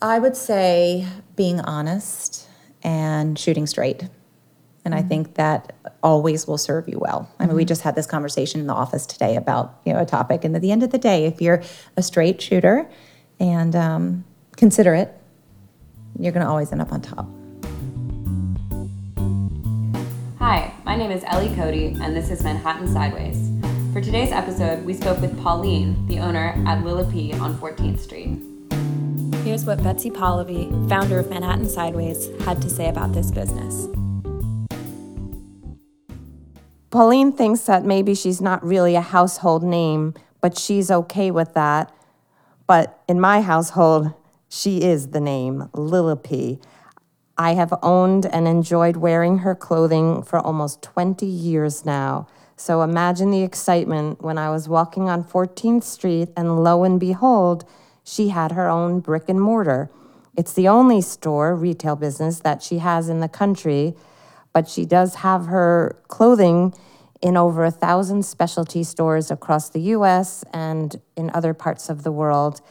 I would say being honest and shooting straight. And I think that always will serve you well. I mean, we just had this conversation in the office today about, you know, a topic. And at the end of the day, if you're a straight shooter and um, considerate, you're going to always end up on top. Hi, my name is Ellie Cody, and this is Manhattan Sideways. For today's episode, we spoke with Pauline, the owner at Lilla P on 14th Street. Here's what Betsy Polivy, founder of Manhattan Sideways, had to say about this business. Pauline thinks that maybe she's not really a household name, but she's okay with that. But in my household, she is the name, Lilla P. I have owned and enjoyed wearing her clothing for almost 20 years now. So imagine the excitement when I was walking on 14th Street and lo and behold, she had her own brick and mortar. It's the only store, retail business, that she has in the country, but she does have her clothing in over a thousand specialty stores across the US and in other parts of the world.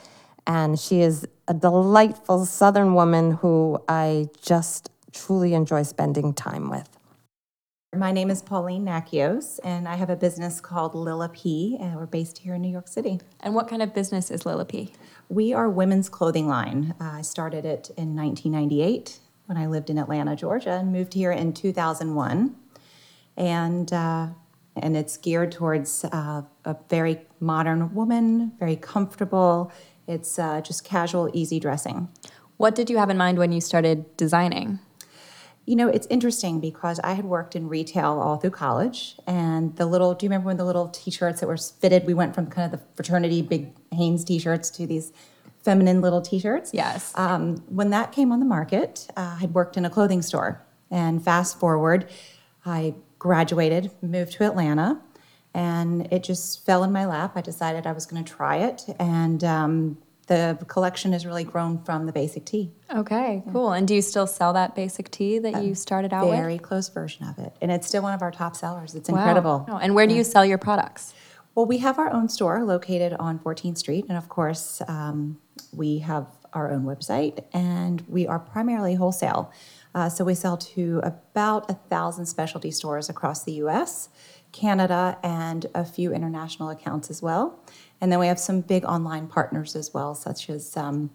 And she is a delightful Southern woman who I just truly enjoy spending time with. My name is Pauline Nakios, and I have a business called Lilla P, and we're based here in New York City. And what kind of business is Lilla P? We are women's clothing line. Uh, I started it in 1998 when I lived in Atlanta, Georgia, and moved here in 2001. And uh, and it's geared towards uh, a very modern woman, very comfortable. It's uh, just casual, easy dressing. What did you have in mind when you started designing? You know, it's interesting because I had worked in retail all through college, and the little, do you remember when the little t shirts that were fitted? We went from kind of the fraternity big Hanes t shirts to these feminine little t shirts. Yes. Um, when that came on the market, uh, I had worked in a clothing store. And fast forward, I graduated, moved to Atlanta, and it just fell in my lap. I decided I was going to try it, and um, the collection has really grown from the basic tee. Okay, cool. And do you still sell that basic tee that you started out with? Very close version of it, and it's still one of our top sellers. It's Wow. incredible. Oh, And where do you sell your products? Well, we have our own store located on 14th Street, and of course, um, we have our own website, and we are primarily wholesale. Uh, so we sell to about a thousand specialty stores across the U.S., Canada, and a few international accounts as well. And then we have some big online partners as well, such as um,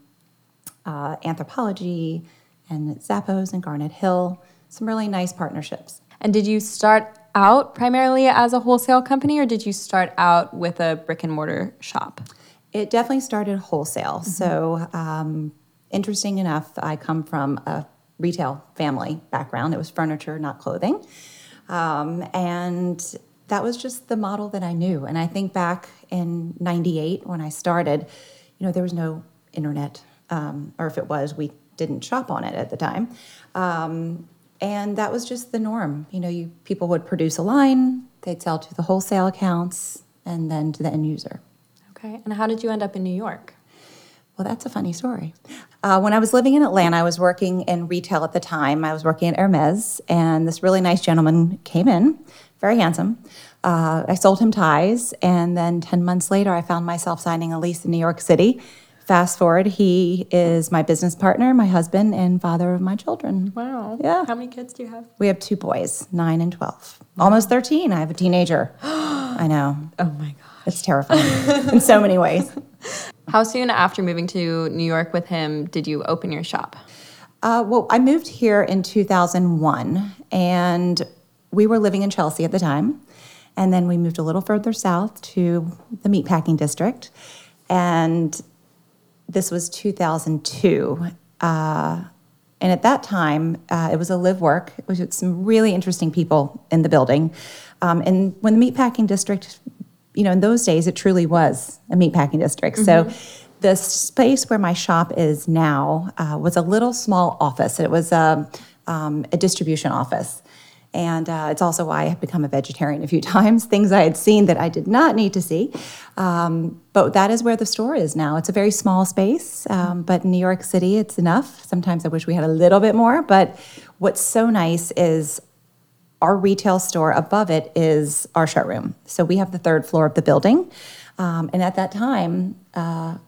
uh, Anthropologie and Zappos and Garnet Hill. Some really nice partnerships. And did you start out primarily as a wholesale company or did you start out with a brick and mortar shop? It definitely started wholesale. So, um, interesting enough, I come from a retail family background. It was furniture, not clothing. Um, and that was just the model that I knew. And I think back in 98 when I started, you know, there was no internet, um, or if it was, we didn't shop on it at the time. Um, and that was just the norm. You know, you, people would produce a line, they'd sell to the wholesale accounts, and then to the end user. Okay. And how did you end up in New York? Well, that's a funny story. Uh, when I was living in Atlanta, I was working in retail at the time. I was working at Hermes, and this really nice gentleman came in, very handsome. Uh, I sold him ties, and then 10 months later, I found myself signing a lease in New York City. Fast forward, he is my business partner, my husband, and father of my children. Wow. Yeah. How many kids do you have? We have two boys, nine and 12. Almost 13. I have a teenager. I know. Oh my God. It's terrifying in so many ways. How soon after moving to New York with him did you open your shop? Uh, well, I moved here in 2001, and we were living in Chelsea at the time. And then we moved a little further south to the meatpacking district. And this was 2002. Uh, and at that time, uh, it was a live work. It was with some really interesting people in the building. Um, and when the meatpacking district, you know, in those days, it truly was a meatpacking district. So the space where my shop is now uh, was a little small office. It was a, um, a distribution office. And uh, it's also why I have become a vegetarian a few times, things I had seen that I did not need to see. Um, but that is where the store is now. It's a very small space, um, but in New York City, it's enough. Sometimes I wish we had a little bit more. But what's so nice is our retail store above it is our showroom. So we have the third floor of the building. Um, and at that time, uh,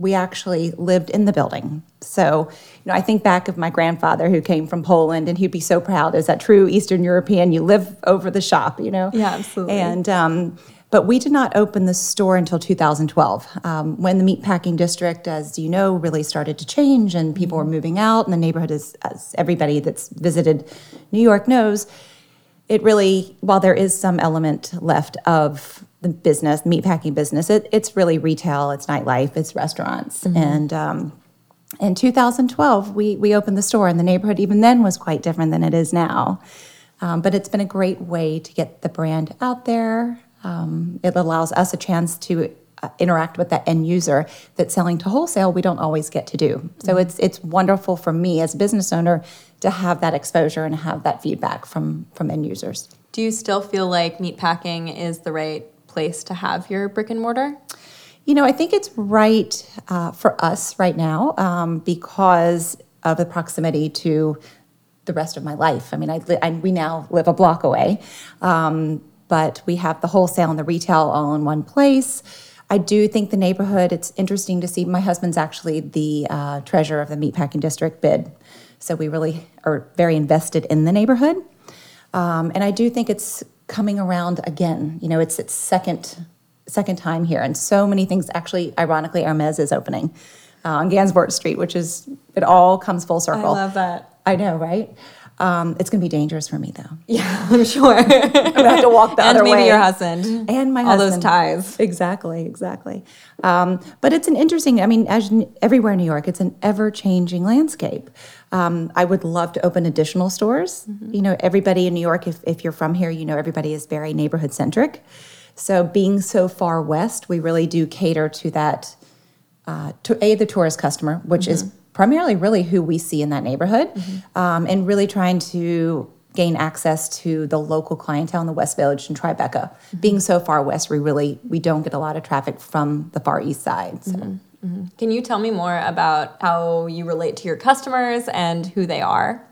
we actually lived in the building. So, you know, I think back of my grandfather who came from Poland, and he'd be so proud. Is that true Eastern European? You live over the shop, you know? Yeah, absolutely. And um, but we did not open the store until 2012, um, when the meatpacking district, as you know, really started to change, and people were moving out, and the neighborhood is, as everybody that's visited New York knows, it really, while there is some element left of the business, meatpacking business, it, it's really retail, it's nightlife, it's restaurants. And um, in 2012, we, we opened the store, and the neighborhood even then was quite different than it is now. Um, but it's been a great way to get the brand out there. Um, it allows us a chance to uh, interact with that end user that selling to wholesale we don't always get to do. So it's it's wonderful for me as a business owner to have that exposure and have that feedback from from end users. Do you still feel like meatpacking is the right place to have your brick and mortar? You know, I think it's right uh, for us right now um, because of the proximity to the rest of my life. I mean, I, li- I we now live a block away, um, but we have the wholesale and the retail all in one place. I do think the neighborhood. It's interesting to see. My husband's actually the uh, treasurer of the meatpacking district bid, so we really are very invested in the neighborhood. Um, and I do think it's coming around again. You know, it's its second second time here, and so many things. Actually, ironically, Hermes is opening uh, on Gansevoort Street, which is it all comes full circle. I love that. I know, right? Um, it's going to be dangerous for me though. Yeah, I'm sure. I'm gonna have to walk the and other maybe your husband. and my husband. All those ties. Exactly, exactly. Um, but it's an interesting. I mean, as everywhere in New York, it's an ever-changing landscape. Um, I would love to open additional stores. You know, everybody in New York, if if you're from here, you know everybody is very neighborhood centric. So being so far west, we really do cater to that uh, to a the tourist customer, which is primarily really who we see in that neighborhood, mm-hmm. um, and really trying to gain access to the local clientele in the West Village and Tribeca. Mm-hmm. Being so far west, we really we don't get a lot of traffic from the far east side. So. Mm-hmm. Can you tell me more about how you relate to your customers and who they are?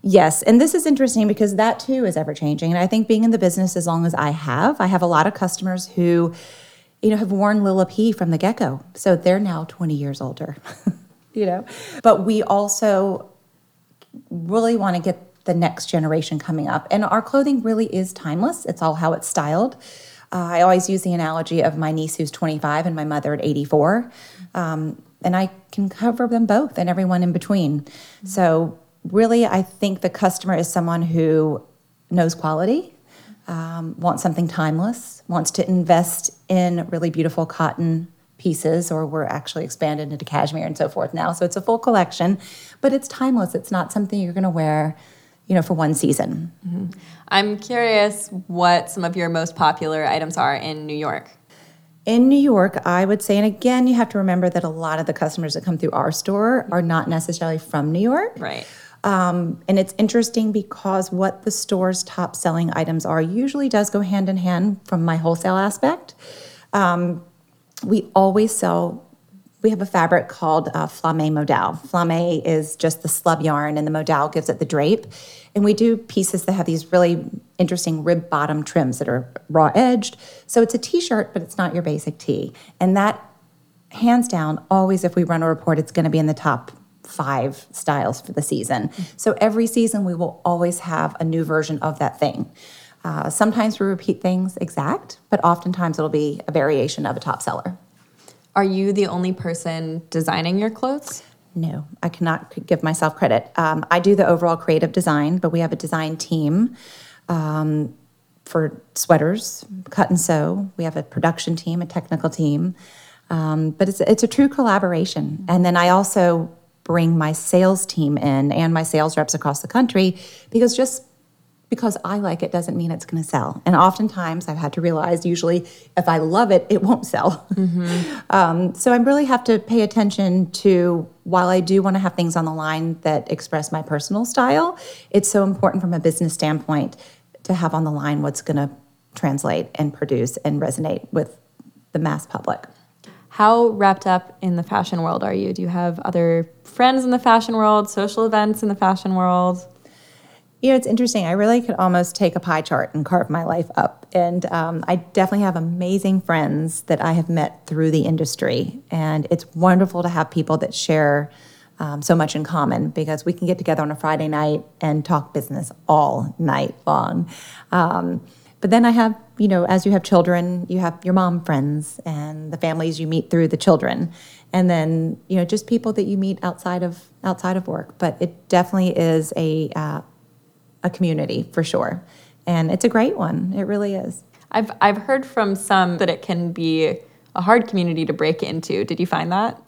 Yes, and this is interesting because that too is ever changing. And I think being in the business as long as I have, I have a lot of customers who, you know, have worn Lilla P from the get go. So they're now 20 years older, you know. But we also really want to get the next generation coming up. And our clothing really is timeless, it's all how it's styled. Uh, I always use the analogy of my niece who's 25 and my mother at 84. Um, and I can cover them both and everyone in between. So, really, I think the customer is someone who knows quality, um, wants something timeless, wants to invest in really beautiful cotton pieces, or we're actually expanded into cashmere and so forth now. So, it's a full collection, but it's timeless. It's not something you're going to wear. You know, for one season. I'm curious what some of your most popular items are in New York. In New York, I would say, and again, you have to remember that a lot of the customers that come through our store are not necessarily from New York. Right. Um, and it's interesting because what the store's top selling items are usually does go hand in hand from my wholesale aspect. Um, we always sell, we have a fabric called uh, Flame Modal. Flame is just the slub yarn, and the Modal gives it the drape. And we do pieces that have these really interesting rib bottom trims that are raw edged. So it's a t shirt, but it's not your basic tee. And that hands down, always if we run a report, it's going to be in the top five styles for the season. So every season, we will always have a new version of that thing. Uh, sometimes we repeat things exact, but oftentimes it'll be a variation of a top seller. Are you the only person designing your clothes? No, I cannot give myself credit. Um, I do the overall creative design, but we have a design team um, for sweaters, cut and sew. We have a production team, a technical team. Um, but it's, it's a true collaboration. And then I also bring my sales team in and my sales reps across the country because just because I like it doesn't mean it's going to sell. And oftentimes I've had to realize usually if I love it, it won't sell. um, so I really have to pay attention to while I do want to have things on the line that express my personal style, it's so important from a business standpoint to have on the line what's going to translate and produce and resonate with the mass public. How wrapped up in the fashion world are you? Do you have other friends in the fashion world, social events in the fashion world? You know, it's interesting. I really could almost take a pie chart and carve my life up. And um, I definitely have amazing friends that I have met through the industry. And it's wonderful to have people that share um, so much in common because we can get together on a Friday night and talk business all night long. Um, but then I have, you know, as you have children, you have your mom friends and the families you meet through the children, and then you know just people that you meet outside of outside of work. But it definitely is a uh, a community for sure, and it's a great one. It really is. I've I've heard from some that it can be a hard community to break into. Did you find that?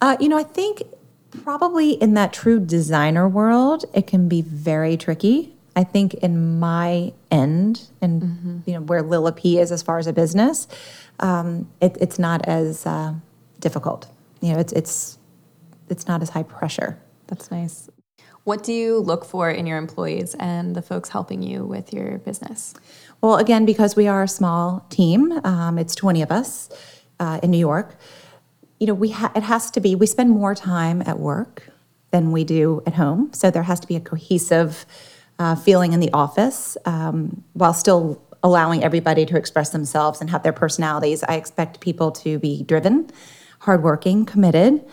Uh, you know, I think probably in that true designer world, it can be very tricky. I think in my end, and you know where Lilla P is as far as a business, um, it, it's not as uh, difficult. You know, it's it's it's not as high pressure. That's nice. What do you look for in your employees and the folks helping you with your business? Well, again, because we are a small team, um, it's 20 of us uh, in New York. You know, we ha- it has to be. We spend more time at work than we do at home, so there has to be a cohesive uh, feeling in the office um, while still allowing everybody to express themselves and have their personalities. I expect people to be driven, hardworking, committed.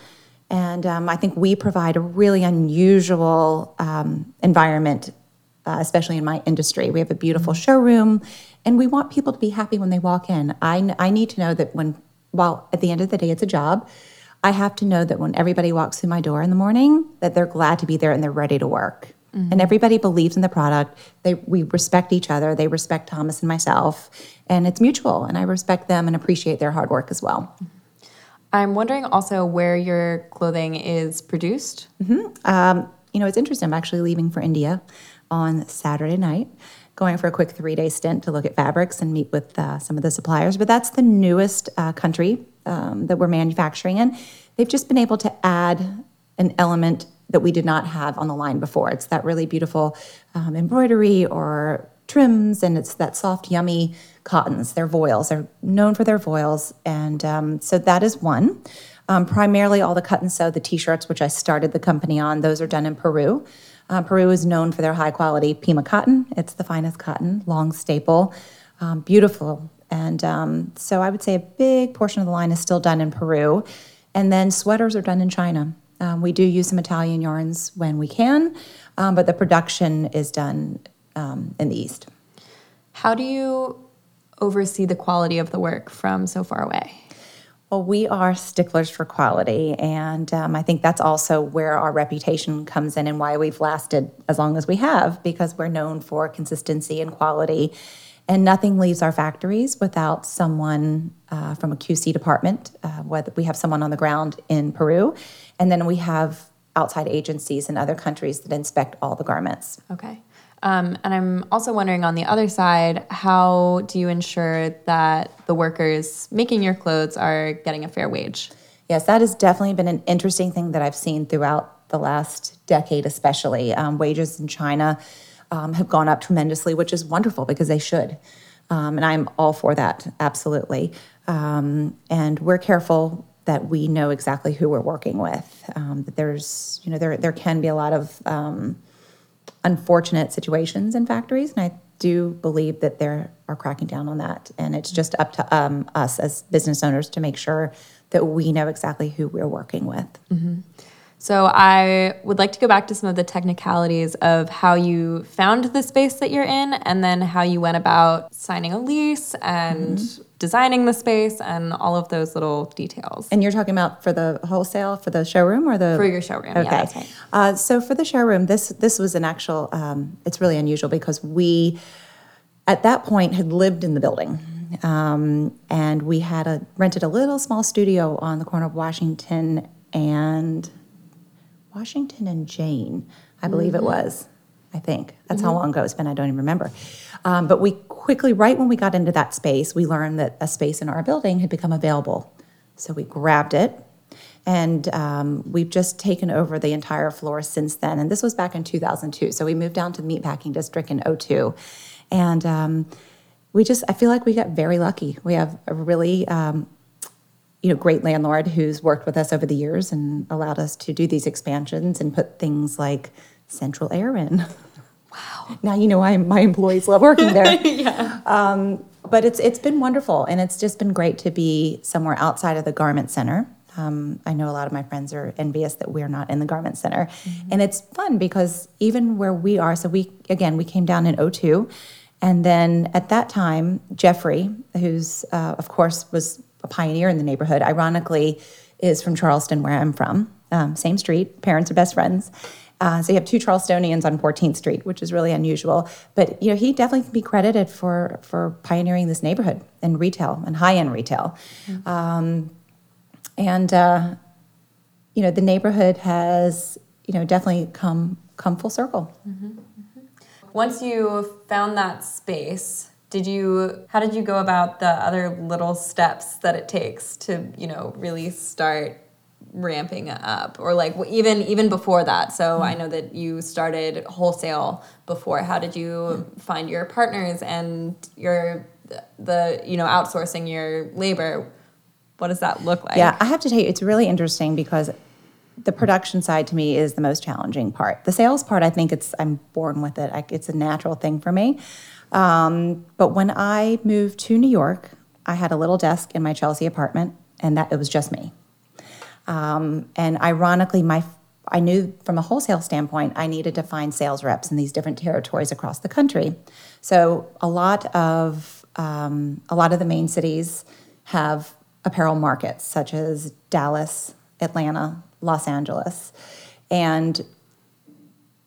And um, I think we provide a really unusual um, environment, uh, especially in my industry. We have a beautiful showroom, and we want people to be happy when they walk in. I, I need to know that when, while at the end of the day, it's a job, I have to know that when everybody walks through my door in the morning, that they're glad to be there and they're ready to work. And everybody believes in the product. They, we respect each other. They respect Thomas and myself, and it's mutual. And I respect them and appreciate their hard work as well. I'm wondering also where your clothing is produced. Um, you know, it's interesting. I'm actually leaving for India on Saturday night, going for a quick three day stint to look at fabrics and meet with uh, some of the suppliers. But that's the newest uh, country um, that we're manufacturing in. They've just been able to add an element that we did not have on the line before. It's that really beautiful um, embroidery or trims, and it's that soft, yummy cottons. They're voiles. They're known for their voiles, and um, so that is one. Um, primarily, all the cut and sew, the t-shirts, which I started the company on, those are done in Peru. Uh, Peru is known for their high quality Pima cotton. It's the finest cotton, long staple, um, beautiful. And um, so I would say a big portion of the line is still done in Peru. And then sweaters are done in China. Um, we do use some Italian yarns when we can, um, but the production is done um, in the East. How do you oversee the quality of the work from so far away? Well, we are sticklers for quality, and um, I think that's also where our reputation comes in and why we've lasted as long as we have, because we're known for consistency and quality. And nothing leaves our factories without someone uh, from a QC department, uh, whether we have someone on the ground in Peru, and then we have outside agencies in other countries that inspect all the garments. Okay. Um, and I'm also wondering on the other side, how do you ensure that the workers making your clothes are getting a fair wage? Yes, that has definitely been an interesting thing that I've seen throughout the last decade, especially. Um, wages in China um, have gone up tremendously, which is wonderful because they should. Um, and I'm all for that, absolutely. Um, and we're careful that we know exactly who we're working with. Um, that there's, you know, there there can be a lot of unfortunate situations in factories, and I do believe that they are cracking down on that. And it's just up to um, us as business owners to make sure that we know exactly who we're working with. So I would like to go back to some of the technicalities of how you found the space that you're in and then how you went about signing a lease and designing the space and all of those little details. And you're talking about for the wholesale, for the showroom, or the For your showroom, yeah, Okay. that's right. Uh, so for the showroom, this this was an actual. Um, it's really unusual because we, at that point, had lived in the building, um, and we had a rented a little small studio on the corner of Washington and Washington and Jane, I believe it was. I think that's how long ago it's been. I don't even remember. Um, but we quickly, right when we got into that space, we learned that a space in our building had become available. So we grabbed it, and um, we've just taken over the entire floor since then. And this was back in 2002. So we moved down to the Meatpacking District in 02, and um, we just I feel like we got very lucky. We have a really um, you know, great landlord who's worked with us over the years and allowed us to do these expansions and put things like central air in. Wow. Now you know I, my employees love working there. yeah. Um, but it's it's been wonderful, and it's just been great to be somewhere outside of the garment center. Um, I know a lot of my friends are envious that we're not in the garment center, and it's fun because even where we are, so we again we came down in 02, and then at that time Jeffrey, who's uh, of course was a pioneer in the neighborhood, ironically is from Charleston, where I'm from, um, same street. Parents are best friends. Uh, so you have two Charlestonians on 14th Street, which is really unusual. But you know, he definitely can be credited for for pioneering this neighborhood and retail and high end retail. Um, and uh, you know, the neighborhood has you know definitely come come full circle. Once you found that space, did you how did you go about the other little steps that it takes to, you know, really start ramping up or like even even before that so hmm. i know that you started wholesale before how did you hmm. find your partners and your the you know outsourcing your labor what does that look like Yeah, I have to tell you, it's really interesting because the production side to me is the most challenging part. The sales part, I think it's I'm born with it. I, it's a natural thing for me. Um, but when I moved to New York, I had a little desk in my Chelsea apartment, and that it was just me. Um, and ironically, my I knew from a wholesale standpoint, I needed to find sales reps in these different territories across the country. So a lot of um, a lot of the main cities have apparel markets, such as Dallas, Atlanta, Los Angeles, and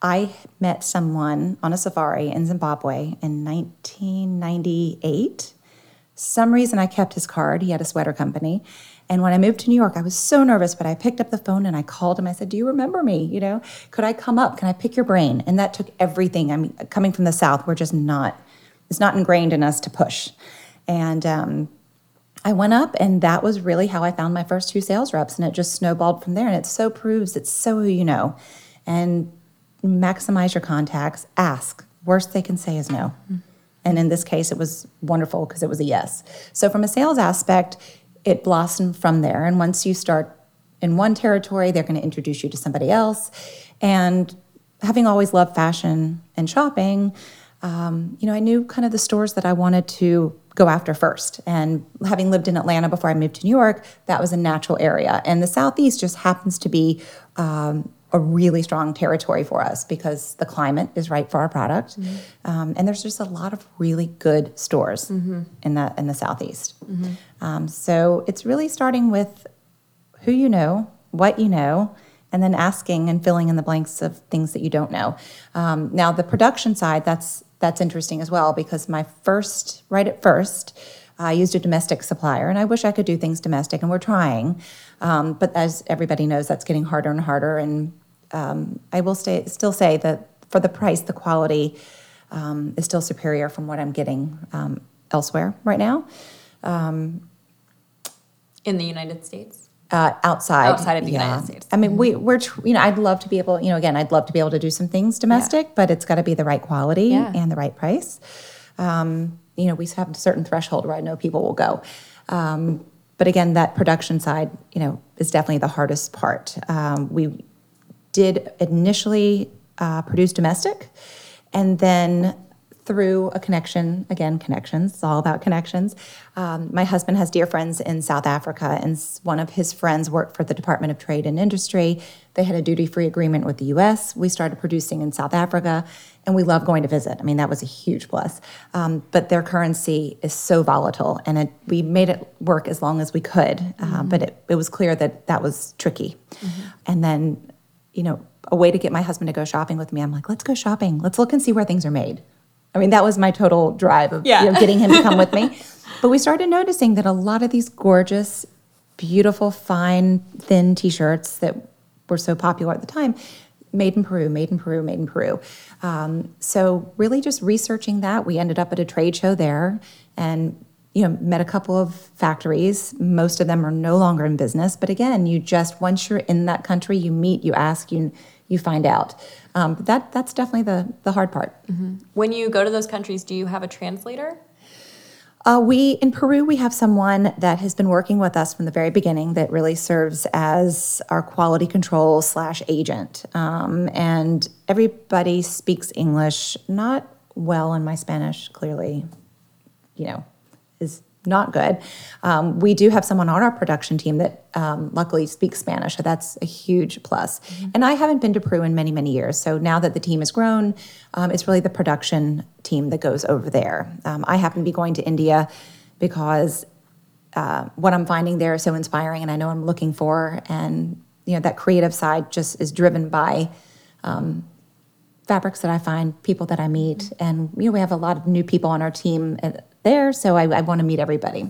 I met someone on a safari in Zimbabwe in 1998 some reason I kept his card. He had a sweater company. And when I moved to New York, I was so nervous, but I picked up the phone and I called him. I said, Do you remember me? You know, could I come up? Can I pick your brain? And that took everything. I mean, coming from the South, we're just not, it's not ingrained in us to push. And um, I went up, and that was really how I found my first two sales reps. And it just snowballed from there. And it so proves it's so who you know. And maximize your contacts, ask. Worst they can say is no. And in this case, it was wonderful because it was a yes. So, from a sales aspect, it blossomed from there. And once you start in one territory, they're going to introduce you to somebody else. And having always loved fashion and shopping, um, you know, I knew kind of the stores that I wanted to go after first. And having lived in Atlanta before I moved to New York, that was a natural area. And the Southeast just happens to be um, a really strong territory for us because the climate is right for our product, um, and there's just a lot of really good stores in the in the southeast. Um, so it's really starting with who you know, what you know, and then asking and filling in the blanks of things that you don't know. Um, now the production side, that's that's interesting as well because my first, right at first, I used a domestic supplier, and I wish I could do things domestic, and we're trying. Um, but as everybody knows, that's getting harder and harder. And um, I will stay, still say that for the price, the quality um, is still superior from what I'm getting um, elsewhere right now. in the united states uh, outside Outside of the United States. I mean, we we're tr- you know I'd love to be able you know again I'd love to be able to do some things domestic, but it's got to be the right quality Yeah. and the right price. Um, you know, we have a certain threshold where I know people will go. Um, but again, that production side, you know, is definitely the hardest part. Um, we did initially uh, produce domestic, and then through a connection, again, connections, it's all about connections. Um, my husband has dear friends in South Africa, and one of his friends worked for the Department of Trade and Industry. They had a duty free agreement with the US. We started producing in South Africa, and we love going to visit. I mean, that was a huge plus. Um, but their currency is so volatile, and it, we made it work as long as we could, uh, but it, it was clear that that was tricky. And then, you know, a way to get my husband to go shopping with me, I'm like, let's go shopping. Let's look and see where things are made. I mean, that was my total drive of Yeah. you know, getting him to come with me. But we started noticing that a lot of these gorgeous, beautiful, fine, thin T-shirts that were so popular at the time, made in Peru, made in Peru, made in Peru. Um, so really, just researching that, we ended up at a trade show there, and you know, met a couple of factories. Most of them are no longer in business, but again, you just once you're in that country, you meet, you ask, you you find out. Um, that that's definitely the the hard part. when you go to those countries do you have a translator Uh, we in Peru, we have someone that has been working with us from the very beginning that really serves as our quality control slash agent. Um, and everybody speaks English, not well, and my Spanish clearly, you know, is not good. Um, we do have someone on our production team that um, luckily speaks Spanish, so that's a huge plus. And I haven't been to Peru in many, many years. So now that the team has grown, um, it's really the production team that goes over there. Um, I happen to be going to India because uh, what I'm finding there is so inspiring, and I know I'm looking for. And you know that creative side just is driven by um, fabrics that I find, people that I meet, and you know we have a lot of new people on our team uh, there, so I, I want to meet everybody.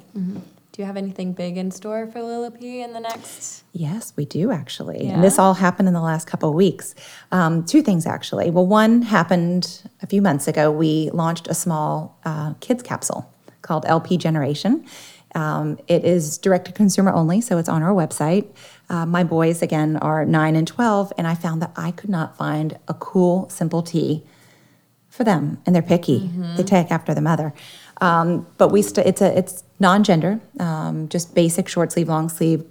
Do you have anything big in store for Lilla P in the next? Yes, we do actually. Yeah? And this all happened in the last couple of weeks. Um, two things actually. Well, one happened a few months ago. We launched a small uh, kids capsule called LP Generation. Um, it is direct to consumer only, so it's on our website. Uh, my boys, again, are nine and 12, and I found that I could not find a cool, simple tee for them, and they're picky. They take after the mother. Um, but we st- it's a it's non-gender, um, just basic short sleeve, long sleeve,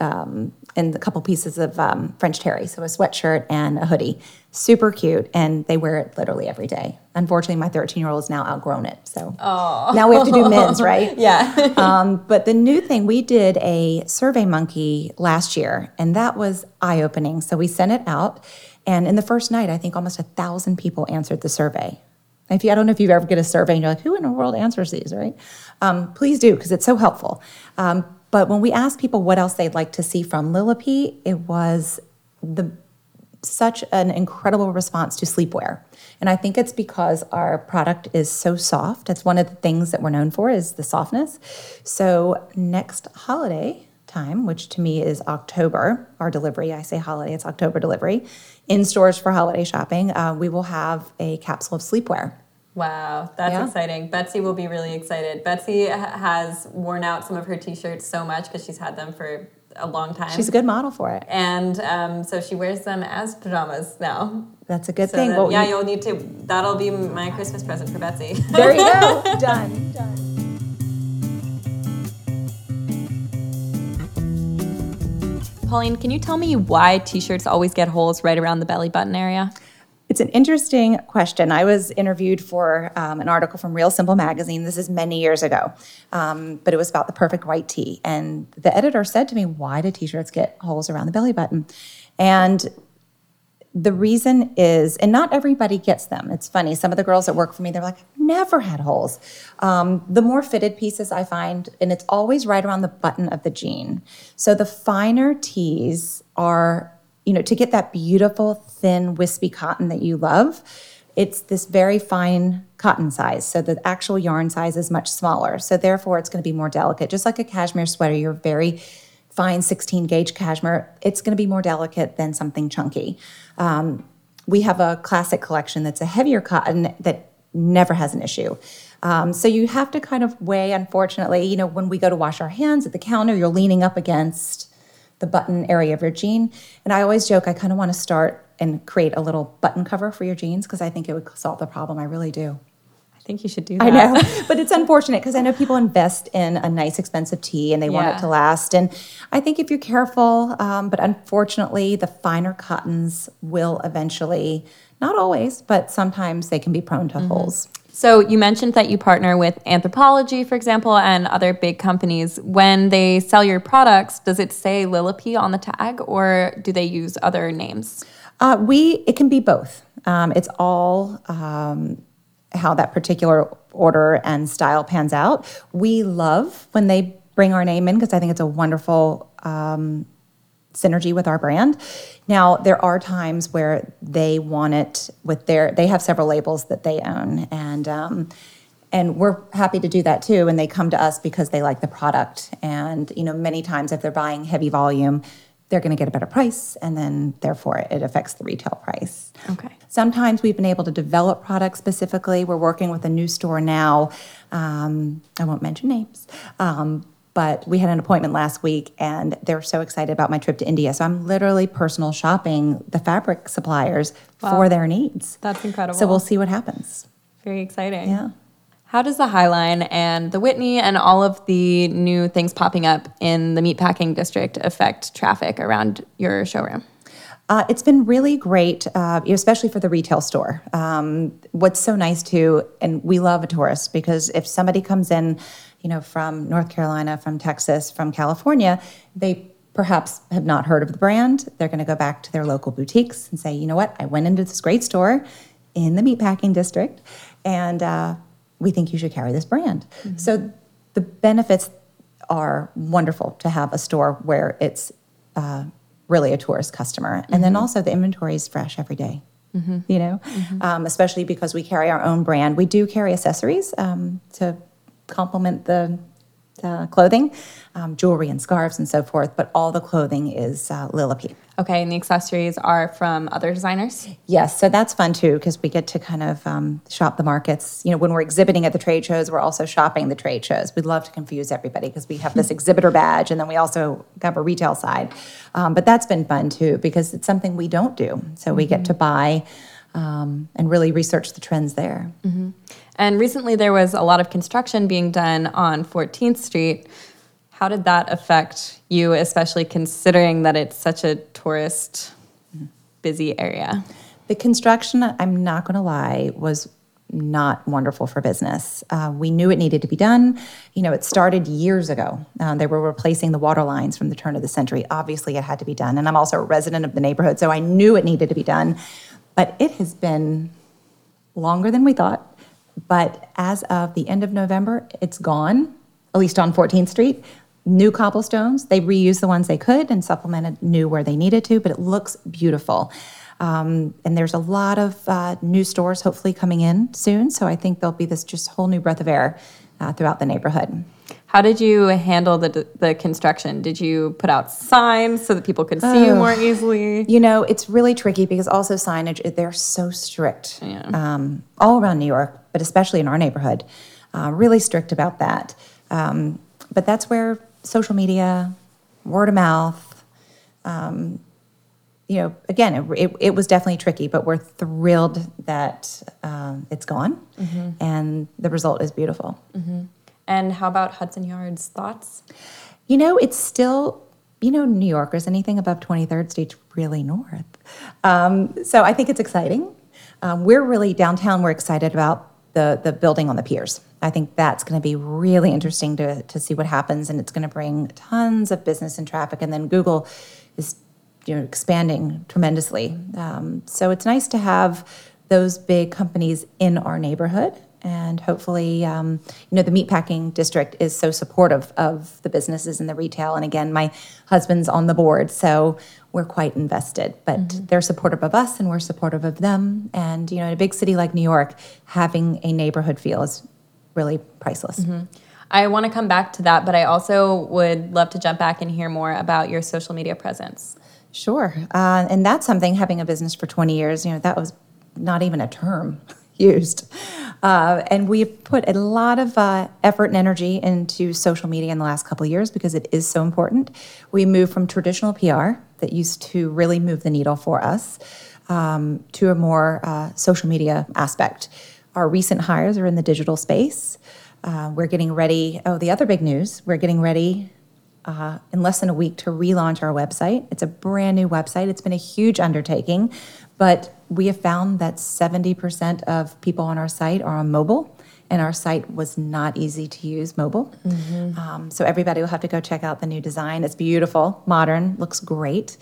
um, and a couple pieces of um, French terry, so a sweatshirt and a hoodie. Super cute, and they wear it literally every day. Unfortunately, my 13 year old has now outgrown it, so now we have to do men's, right? Yeah. um, but the new thing, we did a Survey Monkey last year, and that was eye opening. So we sent it out, and in the first night, I think almost a thousand people answered the survey. If you, I don't know if you've ever get a survey and you're like, who in the world answers these, right? Um, please do, because it's so helpful. Um, but when we asked people what else they'd like to see from Lilla P, it was the such an incredible response to sleepwear. And I think it's because our product is so soft. It's one of the things that we're known for is the softness. So next holiday time, which to me is October, our delivery, I say holiday, it's October delivery, in stores for holiday shopping, uh, we will have a capsule of sleepwear. Wow, that's Yeah. exciting. Betsy will be really excited. Betsy has worn out some of her t-shirts so much because she's had them for a long time. She's a good model for it. and um, so she wears them as pajamas now. That's a good So thing. then- Well, yeah, you- you'll need to. That'll be my Christmas present for Betsy. there you go. Done. Done. Pauline, can you tell me why t-shirts always get holes right around the belly button area? It's an interesting question. I was interviewed for um, an article from Real Simple magazine. This is many years ago, um, but it was about the perfect white tee. And the editor said to me, "Why do t-shirts get holes around the belly button?" And the reason is, and not everybody gets them. It's funny. Some of the girls that work for me, they're like, never had holes. Um, the more fitted pieces I find, and it's always right around the button of the jean. So the finer tees are, you know, to get that beautiful, thin, wispy cotton that you love, it's this very fine cotton size. So the actual yarn size is much smaller. So therefore, it's going to be more delicate. Just like a cashmere sweater, you're very fine 16 gauge cashmere, it's going to be more delicate than something chunky. Um, we have a classic collection that's a heavier cotton that never has an issue. Um, so you have to kind of weigh, unfortunately, you know, when we go to wash our hands at the counter, you're leaning up against the button area of your jean. And I always joke, I kind of want to start and create a little button cover for your jeans because I think it would solve the problem. I really do. I think you should do that. I know, but it's unfortunate because I know people invest in a nice, expensive tee and they want it to last. And I think if you're careful, um, but unfortunately, the finer cottons will eventually, not always, but sometimes they can be prone to holes. So you mentioned that you partner with Anthropologie, for example, and other big companies. When they sell your products, does it say Lilla P on the tag, or do they use other names? Uh, we it can be both. Um, it's all um, how that particular order and style pans out. We love when they bring our name in because I think it's a wonderful um, synergy with our brand. Now there are times where they want it with their. They have several labels that they own, and um, and we're happy to do that too. And they come to us because they like the product. And you know, many times if they're buying heavy volume, they're going to get a better price, and then therefore it affects the retail price. Okay. Sometimes we've been able to develop products specifically. We're working with a new store now. Um, I won't mention names. Um, but we had an appointment last week and they're so excited about my trip to India. So I'm literally personal shopping the fabric suppliers for their needs. That's incredible. So we'll see what happens. Very exciting. Yeah. How does the Highline and the Whitney and all of the new things popping up in the meatpacking district affect traffic around your showroom? Uh, it's been really great, uh, especially for the retail store. Um, what's so nice too, and we love a tourist because if somebody comes in, you know, from North Carolina, from Texas, from California, they perhaps have not heard of the brand. They're going to go back to their local boutiques and say, you know what, I went into this great store in the meatpacking district, and uh, we think you should carry this brand. So the benefits are wonderful to have a store where it's uh, really a tourist customer. And then also the inventory is fresh every day, You know, um, especially because we carry our own brand. We do carry accessories um, to complement the uh, clothing, um, jewelry and scarves and so forth. But all the clothing is uh, Lillipede. Okay, and the accessories are from other designers? Yes, so that's fun too because we get to kind of um, shop the markets. You know, when we're exhibiting at the trade shows, we're also shopping the trade shows. We'd love to confuse everybody because we have this exhibitor badge and then we also have a retail side. Um, but that's been fun too because it's something we don't do. So we get to buy um, and really research the trends there. And recently there was a lot of construction being done on 14th Street. How did that affect you, especially considering that it's such a tourist busy area? The construction, I'm not going to lie, was not wonderful for business. Uh, we knew it needed to be done. You know, it started years ago. Uh, they were replacing the water lines from the turn of the century. Obviously, it had to be done. And I'm also a resident of the neighborhood, so I knew it needed to be done. But it has been longer than we thought. But as of the end of November, it's gone, at least on 14th Street. New cobblestones. They reused the ones they could and supplemented new where they needed to, but it looks beautiful. Um, and there's a lot of uh, new stores hopefully coming in soon. So I think there'll be this just whole new breath of air uh, throughout the neighborhood. How did you handle the, the construction? Did you put out signs so that people could see you more easily? You know, it's really tricky because also signage, they're so strict um, all around New York, but especially in our neighborhood. Uh, really strict about that. Um, but that's where social media, word of mouth, um, you know, again, it, it, it was definitely tricky, but we're thrilled that um, it's gone and the result is beautiful. And how about Hudson Yards? Thoughts? You know, it's still, you know, New Yorkers, anything above 23rd Street's really north. Um, so I think it's exciting. Um, we're really downtown, we're excited about the, the building on the piers. I think that's going to be really interesting to, to see what happens, and it's going to bring tons of business and traffic. And then Google is you know, expanding tremendously. Um, so it's nice to have those big companies in our neighborhood. And hopefully, um, you know, the meatpacking district is so supportive of the businesses and the retail. And again, my husband's on the board, so we're quite invested. But they're supportive of us, and we're supportive of them. And you know, in a big city like New York, having a neighborhood feel is really priceless. I want to come back to that, but I also would love to jump back and hear more about your social media presence. Sure. Uh, and that's something, having a business for 20 years, you know, that was not even a term used. Uh, and we've put a lot of uh, effort and energy into social media in the last couple of years because it is so important. We moved from traditional PR that used to really move the needle for us um, to a more uh, social media aspect. Our recent hires are in the digital space. Uh, we're getting ready. Oh, the other big news we're getting ready uh, in less than a week to relaunch our website. It's a brand new website. It's been a huge undertaking, but we have found that 70% of people on our site are on mobile, and our site was not easy to use mobile. Um, so everybody will have to go check out the new design. It's beautiful, modern, looks great.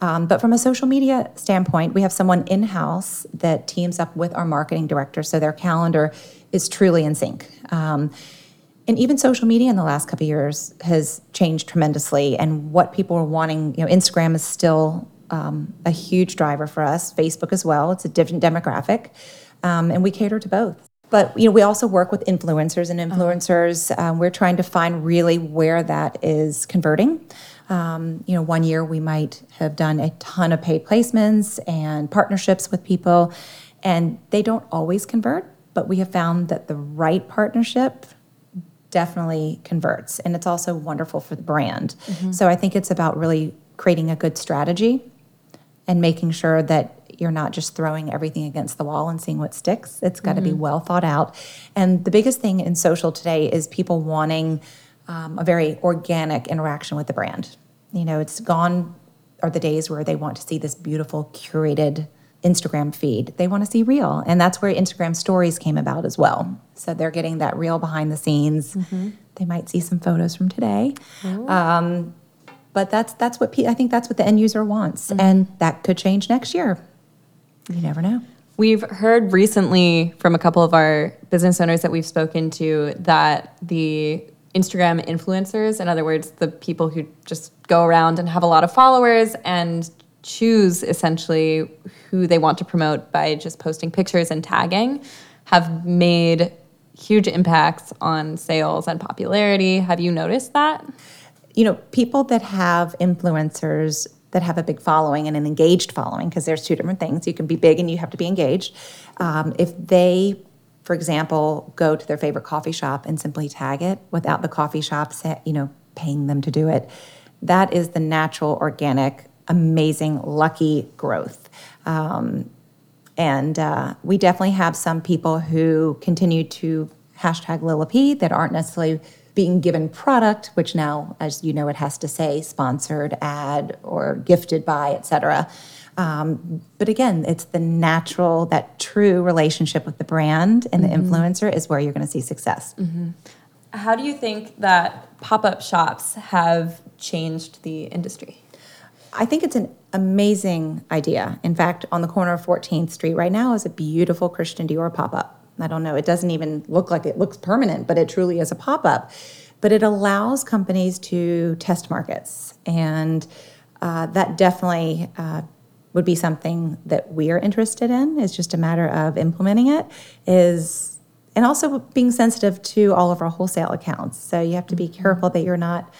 Um, but from a social media standpoint, we have someone in house that teams up with our marketing director, so their calendar is truly in sync. Um, and even social media in the last couple of years has changed tremendously. And what people are wanting, you know, Instagram is still um, a huge driver for us. Facebook as well. It's a different demographic, um, and we cater to both. But you know, we also work with influencers and influencers. Um, we're trying to find really where that is converting. Um, you know, one year we might have done a ton of paid placements and partnerships with people, and they don't always convert. But we have found that the right partnership definitely converts and it's also wonderful for the brand so i think it's about really creating a good strategy and making sure that you're not just throwing everything against the wall and seeing what sticks. It's got to be well thought out. And the biggest thing in social today is people wanting um, a very organic interaction with the brand. You know, it's gone are the days where they want to see this beautiful curated Instagram feed. They want to see real. And that's where Instagram stories came about as well. So they're getting that real behind the scenes. They might see some photos from today. Um, but that's that's what I think that's what the end user wants, mm-hmm. and that could change next year. You never know. We've heard recently from a couple of our business owners that we've spoken to that the Instagram influencers, in other words, the people who just go around and have a lot of followers and choose essentially who they want to promote by just posting pictures and tagging, have made huge impacts on sales and popularity. Have you noticed that? You know, people that have influencers that have a big following and an engaged following, because there's two different things. You can be big and you have to be engaged. Um, if they, for example, go to their favorite coffee shop and simply tag it without the coffee shop, sa- you know, paying them to do it, that is the natural, organic, amazing, lucky growth. Um, and uh, we definitely have some people who continue to hashtag Lilla P that aren't necessarily being given product, which now, as you know, it has to say sponsored, ad, or gifted by, et cetera. Um, but again, it's the natural, that true relationship with the brand and the influencer is where you're going to see success. How do you think that pop up shops have changed the industry? I think it's an amazing idea. In fact, on the corner of 14th Street right now is a beautiful Christian Dior pop up. I don't know, it doesn't even look like it looks permanent, but it truly is a pop up. But it allows companies to test markets. And uh, that definitely uh, would be something that we are interested in. It's just a matter of implementing it. Is and also being sensitive to all of our wholesale accounts. So you have to be careful that you're not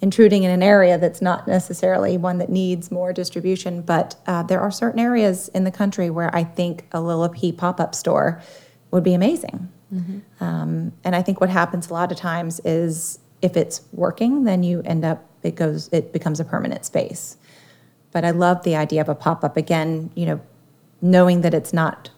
intruding in an area that's not necessarily one that needs more distribution. But uh, there are certain areas in the country where I think a Lilla P pop-up store would be amazing. Um, and I think what happens a lot of times is if it's working, then you end up it goes it becomes a permanent space. But I love the idea of a pop-up again. You know, knowing that it's not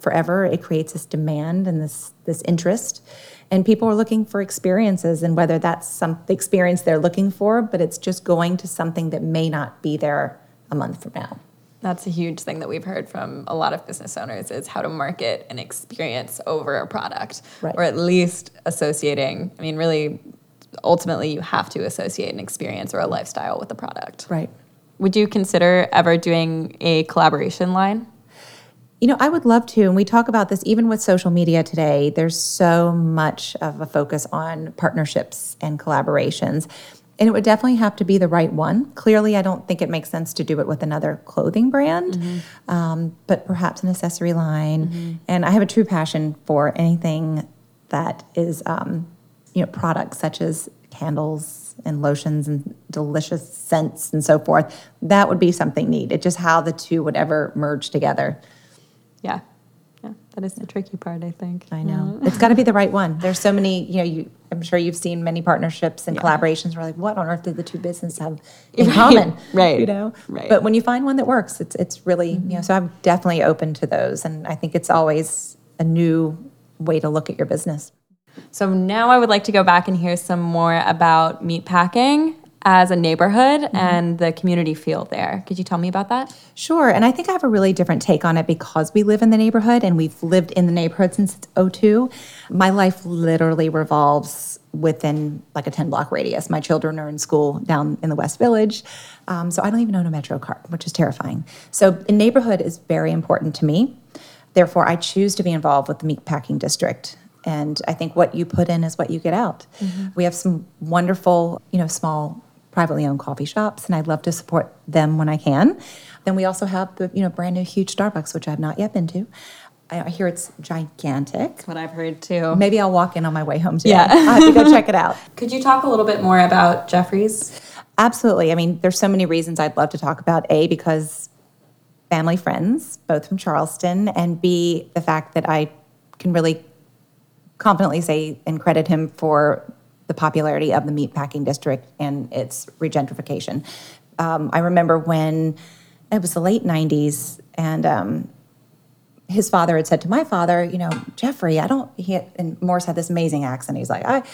forever it creates this demand and this this interest and people are looking for experiences and whether that's some the experience they're looking for but it's just going to something that may not be there a month from now That's a huge thing that we've heard from a lot of business owners is how to market an experience over a product Right. or at least associating. I mean, really, ultimately, you have to associate an experience or a lifestyle with the product. right Would you consider ever doing a collaboration line? You know, I would love to. And we talk about this even with social media today. There's so much of a focus on partnerships and collaborations. And it would definitely have to be the right one. Clearly, I don't think it makes sense to do it with another clothing brand, um, but perhaps an accessory line. And I have a true passion for anything that is, um, you know, products such as candles and lotions and delicious scents and so forth. That would be something neat. It's just how the two would ever merge together. Yeah. Yeah. That is the tricky part, I think. I know. Mm. It's got to be the right one. There's so many, you know, you, I'm sure you've seen many partnerships and collaborations where like, what on earth do the two businesses have in Right, common? right, You know? right. But when you find one that works, it's, it's really, you mm-hmm. know, so I'm definitely open to those. And I think it's always a new way to look at your business. So now I would like to go back and hear some more about meatpacking as a neighborhood and the community feel there. Could you tell me about that? Sure. And I think I have a really different take on it because we live in the neighborhood and we've lived in the neighborhood since it's 02. My life literally revolves within like a 10 block radius. My children are in school down in the West Village. Um, so I don't even own a Metro card, which is terrifying. So a neighborhood is very important to me. Therefore, I choose to be involved with the meatpacking district. And I think what you put in is what you get out. We have some wonderful, you know, small privately owned coffee shops, and I'd love to support them when I can. Then we also have the, you know, brand new huge Starbucks, which I've not yet been to. I I hear it's gigantic. That's what I've heard too. Maybe I'll walk in on my way home today. Yeah. I'll have to go check it out. Could you talk a little bit more about Jeffrey's? Absolutely. I mean, there's so many reasons I'd love to talk about. A, because family friends, both from Charleston, and B, the fact that I can really confidently say and credit him for the popularity of the meatpacking district and its regentrification. Um, I remember when it was the late 90s, and um, his father had said to my father, you know, Jeffrey, I don't, he, and Morris had this amazing accent. He's like, I,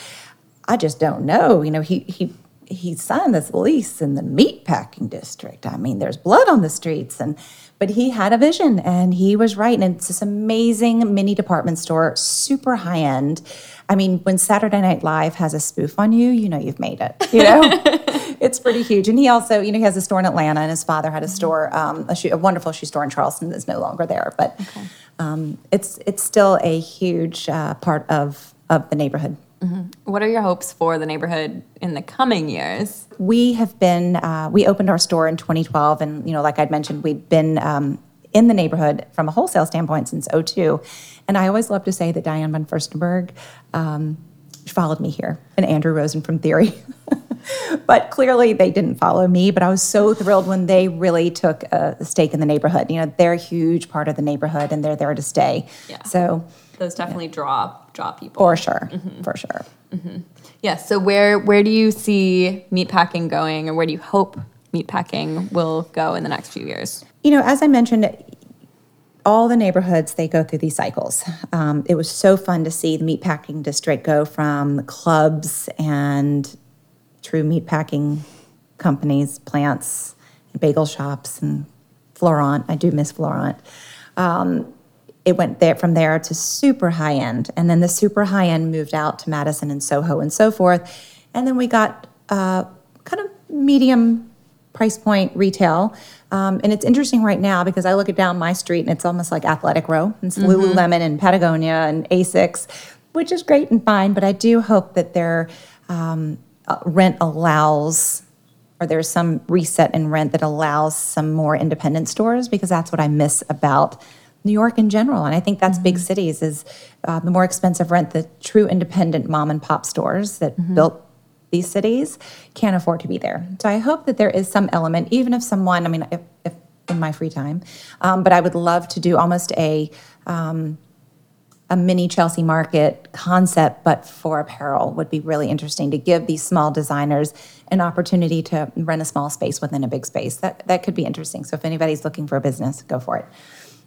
I just don't know. You know, he, he, he signed this lease in the meatpacking district. I mean, there's blood on the streets. And, but he had a vision and he was right. And it's this amazing mini department store, super high end. I mean, when Saturday Night Live has a spoof on you, you know you've made it, you know? it's pretty huge. And he also, you know, he has a store in Atlanta and his father had a store, um, a, shoe, a wonderful shoe store in Charleston that's no longer there. But um, it's, it's still a huge uh, part of, of the neighborhood. What are your hopes for the neighborhood in the coming years? We have been, uh, we opened our store in 2012, and, you know, like I'd mentioned, we've been um, in the neighborhood from a wholesale standpoint since '02. And I always love to say that Diane von Furstenberg um, followed me here, and Andrew Rosen from Theory. but clearly they didn't follow me, but I was so thrilled when they really took a stake in the neighborhood. You know, they're a huge part of the neighborhood, and they're there to stay. Yeah. So, Those definitely draw draw people. for sure, for sure. Yeah. So where where do you see meatpacking going, or where do you hope meatpacking will go in the next few years? You know, as I mentioned, all the neighborhoods they go through these cycles. Um, it was so fun to see the meatpacking district go from clubs and true meatpacking companies, plants, bagel shops, and Florent. I do miss Florent. Um, it went there from there to super high end, and then the super high end moved out to Madison and Soho and so forth, and then we got uh, kind of medium price point retail. Um, and it's interesting right now because I look at down my street and it's almost like Athletic Row. It's Lululemon and Patagonia and Asics, which is great and fine. But I do hope that their um, uh, rent allows, or there's some reset in rent that allows some more independent stores because that's what I miss about New York in general. And I think that's big cities is uh, the more expensive rent, the true independent mom and pop stores that built these cities can't afford to be there. So I hope that there is some element, even if someone, I mean, if, if in my free time, um, but I would love to do almost a um, a mini Chelsea Market concept, but for apparel would be really interesting to give these small designers an opportunity to rent a small space within a big space. That that could be interesting. So if anybody's looking for a business, go for it.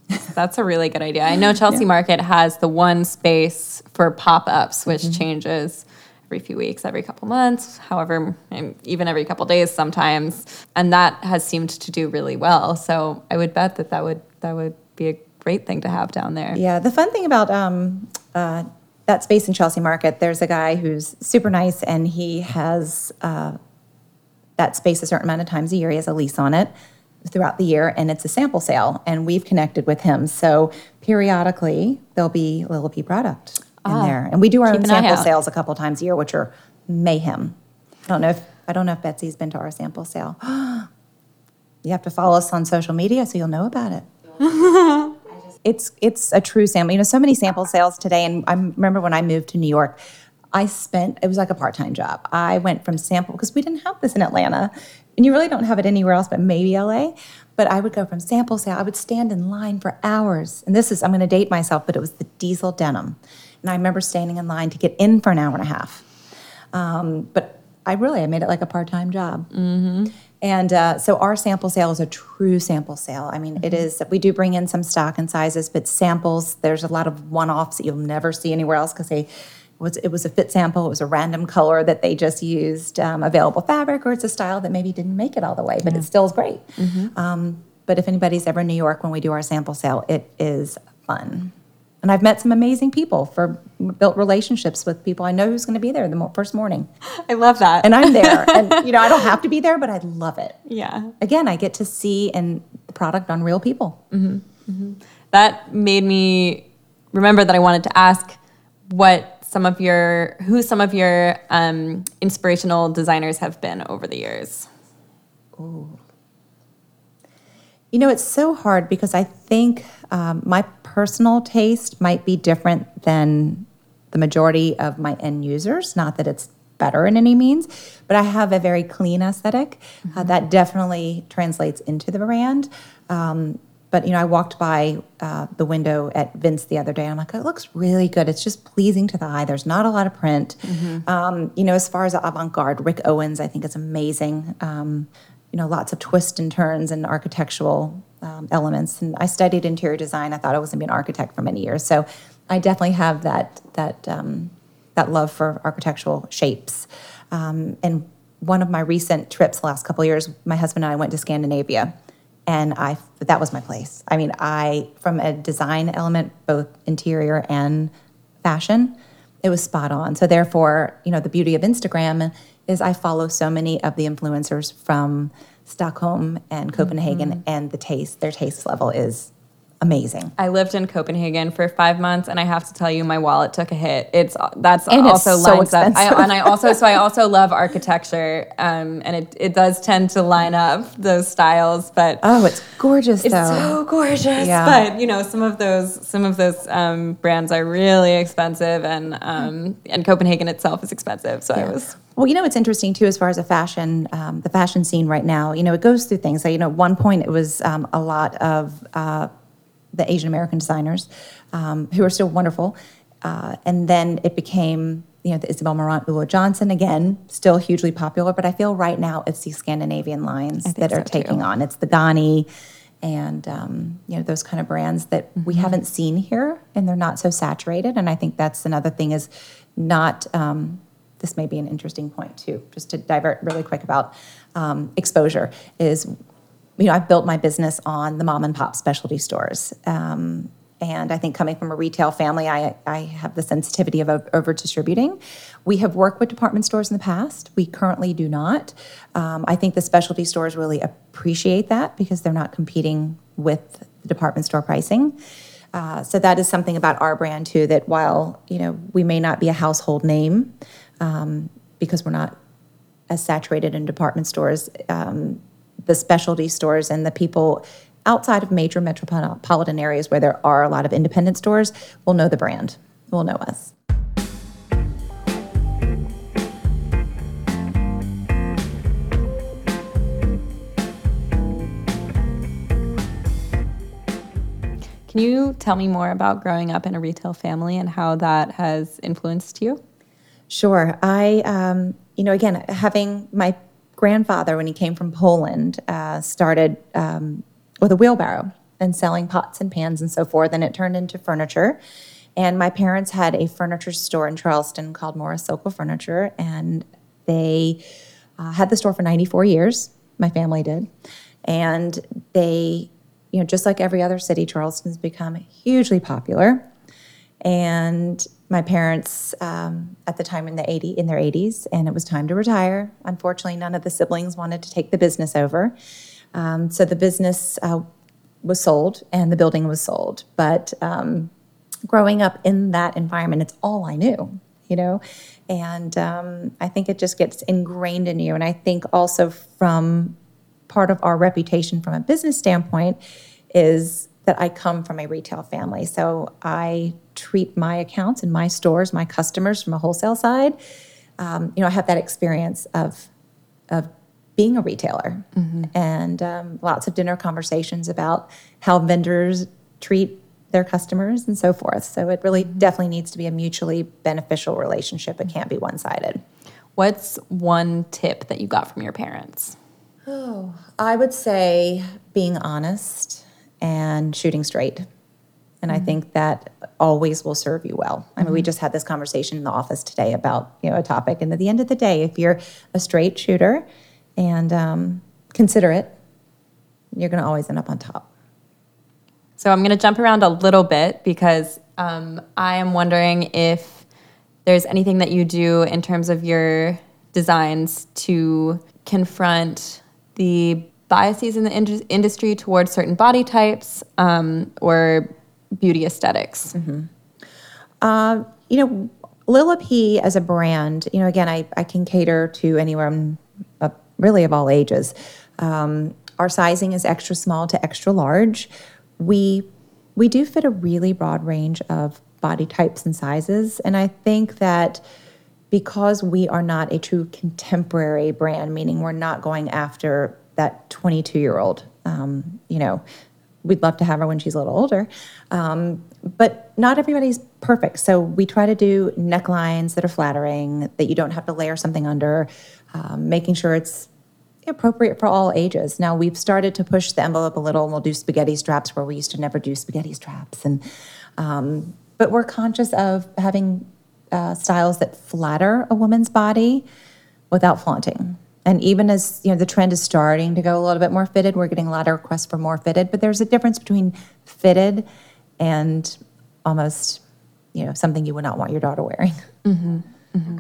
That's a really good idea. I know Chelsea Market has the one space for pop ups, which changes every few weeks, every couple months, however, even every couple days sometimes, and that has seemed to do really well. So I would bet that that would that would be a great thing to have down there. Yeah, the fun thing about um, uh, that space in Chelsea Market, there's a guy who's super nice, and he has uh, that space a certain amount of times a year. He has a lease on it throughout the year, and it's a sample sale, and we've connected with him. So periodically, there'll be Lilla P product in ah, there, and we do our keep own an eye sample out. sales a couple times a year, which are mayhem. I don't know if I don't know if Betsy's been to our sample sale. you have to follow us on social media so you'll know about it it's it's a true sample. You know, so many sample sales today. And I remember when I moved to New York, I spent it was like a part time job. I went from sample because we didn't have this in Atlanta, and you really don't have it anywhere else, but maybe LA. But I would go from sample sale. I would stand in line for hours, and this is I'm going to date myself, but it was the diesel denim, and I remember standing in line to get in for an hour and a half. Um, but I really I made it like a part time job. And uh, so our sample sale is a true sample sale. I mean, it is, we do bring in some stock and sizes, but samples, there's a lot of one offs that you'll never see anywhere else because they, was, it was a fit sample, it was a random color that they just used um, available fabric, or it's a style that maybe didn't make it all the way, but it still is great. Um, but if anybody's ever in New York when we do our sample sale, it is fun. And I've met some amazing people for built relationships with people I know who's going to be there the mo- first morning I love that. and I'm there. and you know, I don't have to be there, but I love it. yeah. Again, I get to see and the product on real people. that made me remember that I wanted to ask what some of your who some of your um, inspirational designers have been over the years. You know, it's so hard because I think um, my personal taste might be different than the majority of my end users. Not that it's better in any means, but I have a very clean aesthetic uh, that definitely translates into the brand. Um, but you know, I walked by uh, the window at Vince the other day. And I'm like, it looks really good. It's just pleasing to the eye. There's not a lot of print. Um, you know, as far as avant-garde, Rick Owens, I think is amazing. Um, you know, lots of twists and turns and architectural um, elements. And I studied interior design. I thought I was going to be an architect for many years. So I definitely have that that um, that love for architectural shapes. Um, and one of my recent trips, the last couple of years, my husband and I went to Scandinavia, and I that was my place. I mean, I from a design element, both interior and fashion, it was spot on. So therefore, you know, the beauty of Instagram is I follow so many of the influencers from Stockholm and Copenhagen, mm-hmm. and the taste, their taste level is amazing. I lived in Copenhagen for five months, and I have to tell you, my wallet took a hit. It's that's And it's also so lines up. I, and I also so I also love architecture, um, and it it does tend to line up those styles, but. Oh, it's gorgeous it's though. so gorgeous, Yeah. but you know some of those some of those um, brands are really expensive, and um, and Copenhagen itself is expensive. So I was Well, you know, it's interesting too, as far as the fashion, um, the fashion scene right now. You know, it goes through things. So, you know, at one point it was um, a lot of uh, the Asian American designers um, who are still wonderful, uh, and then it became, you know, the Isabel Marant, Ulla Johnson again, still hugely popular. But I feel right now it's these Scandinavian lines think that are so, too. taking on. It's the Ganni. And um, you know those kind of brands that we Mm-hmm. haven't seen here, and they're not so saturated. And I think that's another thing is not um, this may be an interesting point too, just to divert really quick about um, exposure is, you know, I've built my business on the mom and pop specialty stores. Um, and I think coming from a retail family, I, I have the sensitivity of over distributing. We have worked with department stores in the past. We currently do not. Um, I think the specialty stores really appreciate that because they're not competing with the department store pricing. Uh, so that is something about our brand too. That while you know we may not be a household name um, because we're not as saturated in department stores, um, the specialty stores and the people outside of major metropolitan areas where there are a lot of independent stores will know the brand, will know us. Can you tell me more about growing up in a retail family and how that has influenced you? Sure. I, um, you know, again, having my grandfather, when he came from Poland, uh, started um, with a wheelbarrow and selling pots and pans and so forth, and it turned into furniture. And my parents had a furniture store in Charleston called Morris Furniture, and they uh, had the store for 94 years. My family did. And they, you know, just like every other city, Charleston's become hugely popular. And my parents, um, at the time in the 80, in their 80s, and it was time to retire. Unfortunately, none of the siblings wanted to take the business over. Um, so the business uh, was sold and the building was sold. But um, growing up in that environment, it's all I knew, you know? And um, I think it just gets ingrained in you. And I think also from part of our reputation from a business standpoint is that I come from a retail family. So I treat my accounts and my stores, my customers from a wholesale side. Um, you know, I have that experience of of being a retailer and um, lots of dinner conversations about how vendors treat their customers and so forth. So it really definitely needs to be a mutually beneficial relationship. It can't be one sided. What's one tip that you got from your parents? Oh, I would say being honest and shooting straight. And I think that always will serve you well. I mean, we just had this conversation in the office today about you know a topic, and at the end of the day, if you're a straight shooter and um, considerate, you're going to always end up on top. So I'm going to jump around a little bit because um, I am wondering if there's anything that you do in terms of your designs to confront the biases in the indus- industry towards certain body types um, or beauty esthetics Uh, you know, Lilla P as a brand, you know, again, I, I can cater to anyone, uh, really of all ages. Um, our sizing is extra small to extra large. We we do fit a really broad range of body types and sizes, and I think that because we are not a true contemporary brand, meaning we're not going after that 22 year old, um, you know, we'd love to have her when she's a little older. Um, but not everybody's perfect. So we try to do necklines that are flattering, that you don't have to layer something under, um, making sure it's appropriate for all ages. Now we've started to push the envelope a little, and we'll do spaghetti straps where we used to never do spaghetti straps, and um, but we're conscious of having uh, styles that flatter a woman's body without flaunting. And even as you know, the trend is starting to go a little bit more fitted. We're getting a lot of requests for more fitted, but there's a difference between fitted and almost, you know, something you would not want your daughter wearing. Mm-hmm. Mm-hmm.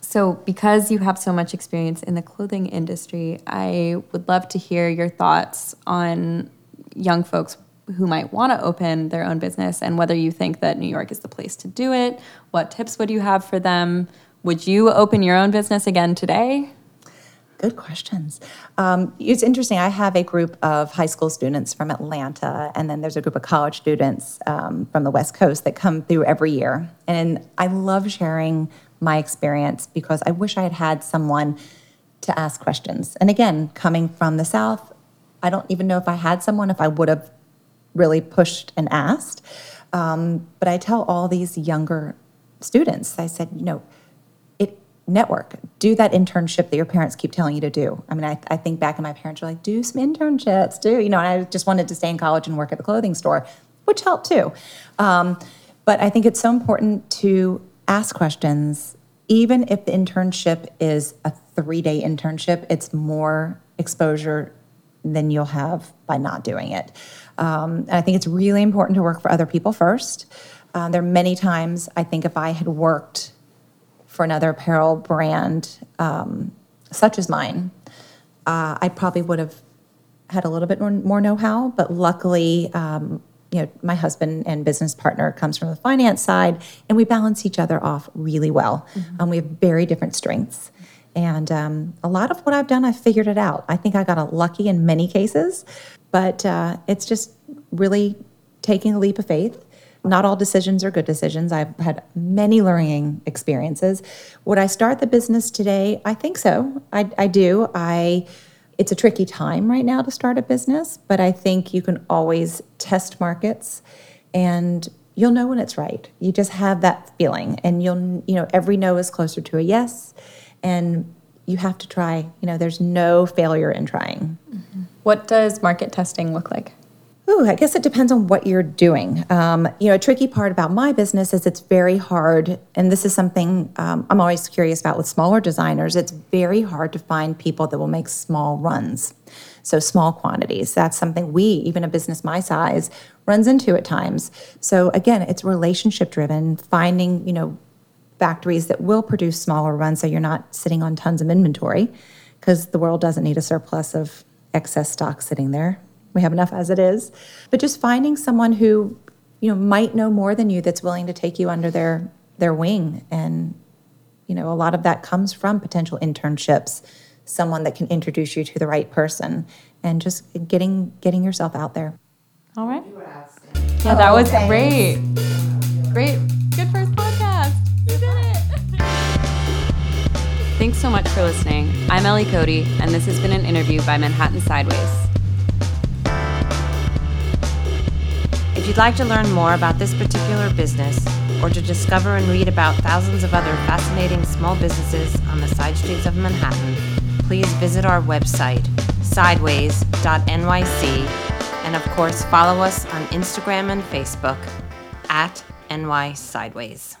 So, because you have so much experience in the clothing industry, I would love to hear your thoughts on young folks who might want to open their own business and whether you think that New York is the place to do it. What tips would you have for them? Would you open your own business again today? Good questions. Um, it's interesting. I have a group of high school students from Atlanta, and then there's a group of college students um, from the West Coast that come through every year. And I love sharing my experience because I wish I had had someone to ask questions. And again, coming from the South, I don't even know if I had someone, if I would have really pushed and asked. Um, but I tell all these younger students, I said, you know, network. Do that internship that your parents keep telling you to do. I mean i, I think back and my parents were like do some internships do you know and i just wanted to stay in college and work at the clothing store which helped too. Um, but i think it's so important to ask questions. Even if the internship is a three-day internship it's more exposure than you'll have by not doing it. Um, and i think it's really important to work for other people first. Uh, there are many times i think if i had worked for another apparel brand um, such as mine, uh, I probably would have had a little bit more, more know-how. But luckily, um, you know, my husband and business partner comes from the finance side, and we balance each other off really well. Um, we have very different strengths. And um, a lot of what I've done, I've figured it out. I think I got lucky in many cases, but uh, it's just really taking a leap of faith not all decisions are good decisions. I've had many learning experiences. Would I start the business today? I think so. I, I do. I it's a tricky time right now to start a business, but I think you can always test markets and you'll know when it's right. You just have that feeling and you'll you know every no is closer to a yes and you have to try. You know, there's no failure in trying. Mm-hmm. What does market testing look like? Ooh, I guess it depends on what you're doing. Um, you know, a tricky part about my business is it's very hard, and this is something um, I'm always curious about with smaller designers. It's very hard to find people that will make small runs, so small quantities. That's something we, even a business my size, runs into at times. So again, it's relationship driven. Finding you know factories that will produce smaller runs, so you're not sitting on tons of inventory, because the world doesn't need a surplus of excess stock sitting there we have enough as it is. But just finding someone who, you know, might know more than you that's willing to take you under their their wing. And, you know, a lot of that comes from potential internships, someone that can introduce you to the right person and just getting getting yourself out there. All right. Yeah, that was great. Great. Good first podcast. You did it. Thanks so much for listening. I'm Ellie Cody, and this has been an interview by Manhattan Sideways. If you'd like to learn more about this particular business or to discover and read about thousands of other fascinating small businesses on the side streets of Manhattan, please visit our website, sideways.nyc, and of course, follow us on Instagram and Facebook at NY Sideways.